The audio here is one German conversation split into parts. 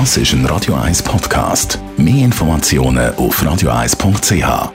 Das ist ein Radio 1 Podcast. Mehr Informationen auf radio1.ch.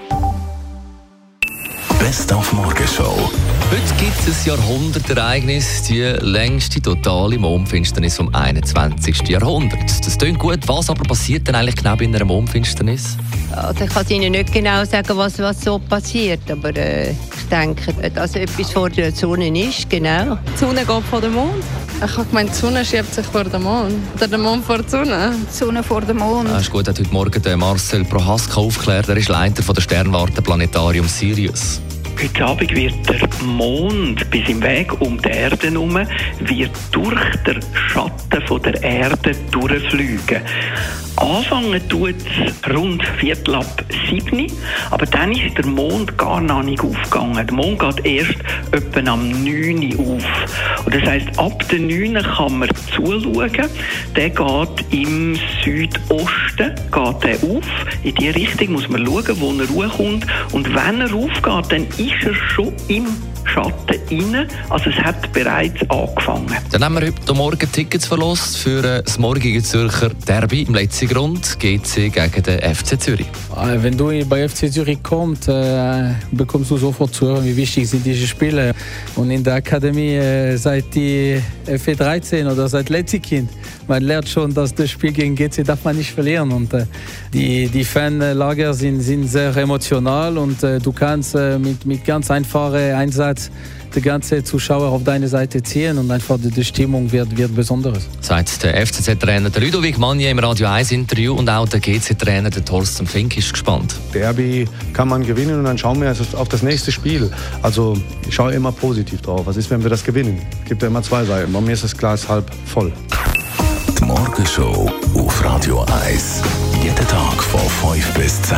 Best auf Morgenshow. Heute gibt es ein Jahrhundertereignis, die längste totale Mondfinsternis vom 21. Jahrhundert. Das klingt gut, was aber passiert denn eigentlich genau in einer Mondfinsternis? Also ich kann Ihnen nicht genau sagen, was, was so passiert, aber äh, ich denke, dass etwas vor der Sonne ist, genau. Die Sonne geht vor dem Mond. Ich habe gemeint, die Sonne schiebt sich vor dem Mond. Oder der Mond vor der Sonne. Die Sonne vor dem Mond. Das ist gut, hat heute Morgen der Marcel Prohaska aufgeklärt. Er ist Leiter von der Sternwarte Planetarium Sirius. Heute Abend wird der Mond bis im Weg um die Erde herum, wird durch den Schatten von der Erde durchfliegen. Anfangen tut es rund Viertel ab sieben, aber dann ist der Mond gar noch nicht aufgegangen. Der Mond geht erst etwa am 9 Uhr auf. Und das heisst, ab der 9 kann man zuschauen. Der geht im Südosten geht der auf. In die Richtung muss man schauen, wo er ruhkommt. Und wenn er aufgeht, dann ist er schon im Schatten rein. Also es hat bereits angefangen. Dann haben wir heute Morgen Tickets verlost für äh, das morgige Zürcher Derby im letzten Grund GC gegen den FC Zürich. Äh, wenn du bei FC Zürich kommst, äh, bekommst du sofort zu hören, wie wichtig sind diese Spiele. Und in der Akademie äh, seit die F13 oder seit Letzikind, man lernt schon, dass das Spiel gegen GC darf man nicht verlieren. Und äh, die, die Fanlager sind, sind sehr emotional und du kannst mit, mit ganz einfachen Einsatz die ganze Zuschauer auf deine Seite ziehen und einfach die Stimmung wird, wird besonderes. Sagt der FCZ-Trainer Ludovic Manje im Radio 1-Interview und auch der GC-Trainer Thorsten Fink ist gespannt. Derby kann man gewinnen und dann schauen wir auf das nächste Spiel. Also ich schaue immer positiv drauf. Was ist, wenn wir das gewinnen? Es gibt ja immer zwei Seiten. Bei mir ist das Glas halb voll. Die Morgenshow auf Radio 1. Jeden Tag von 5 bis 10.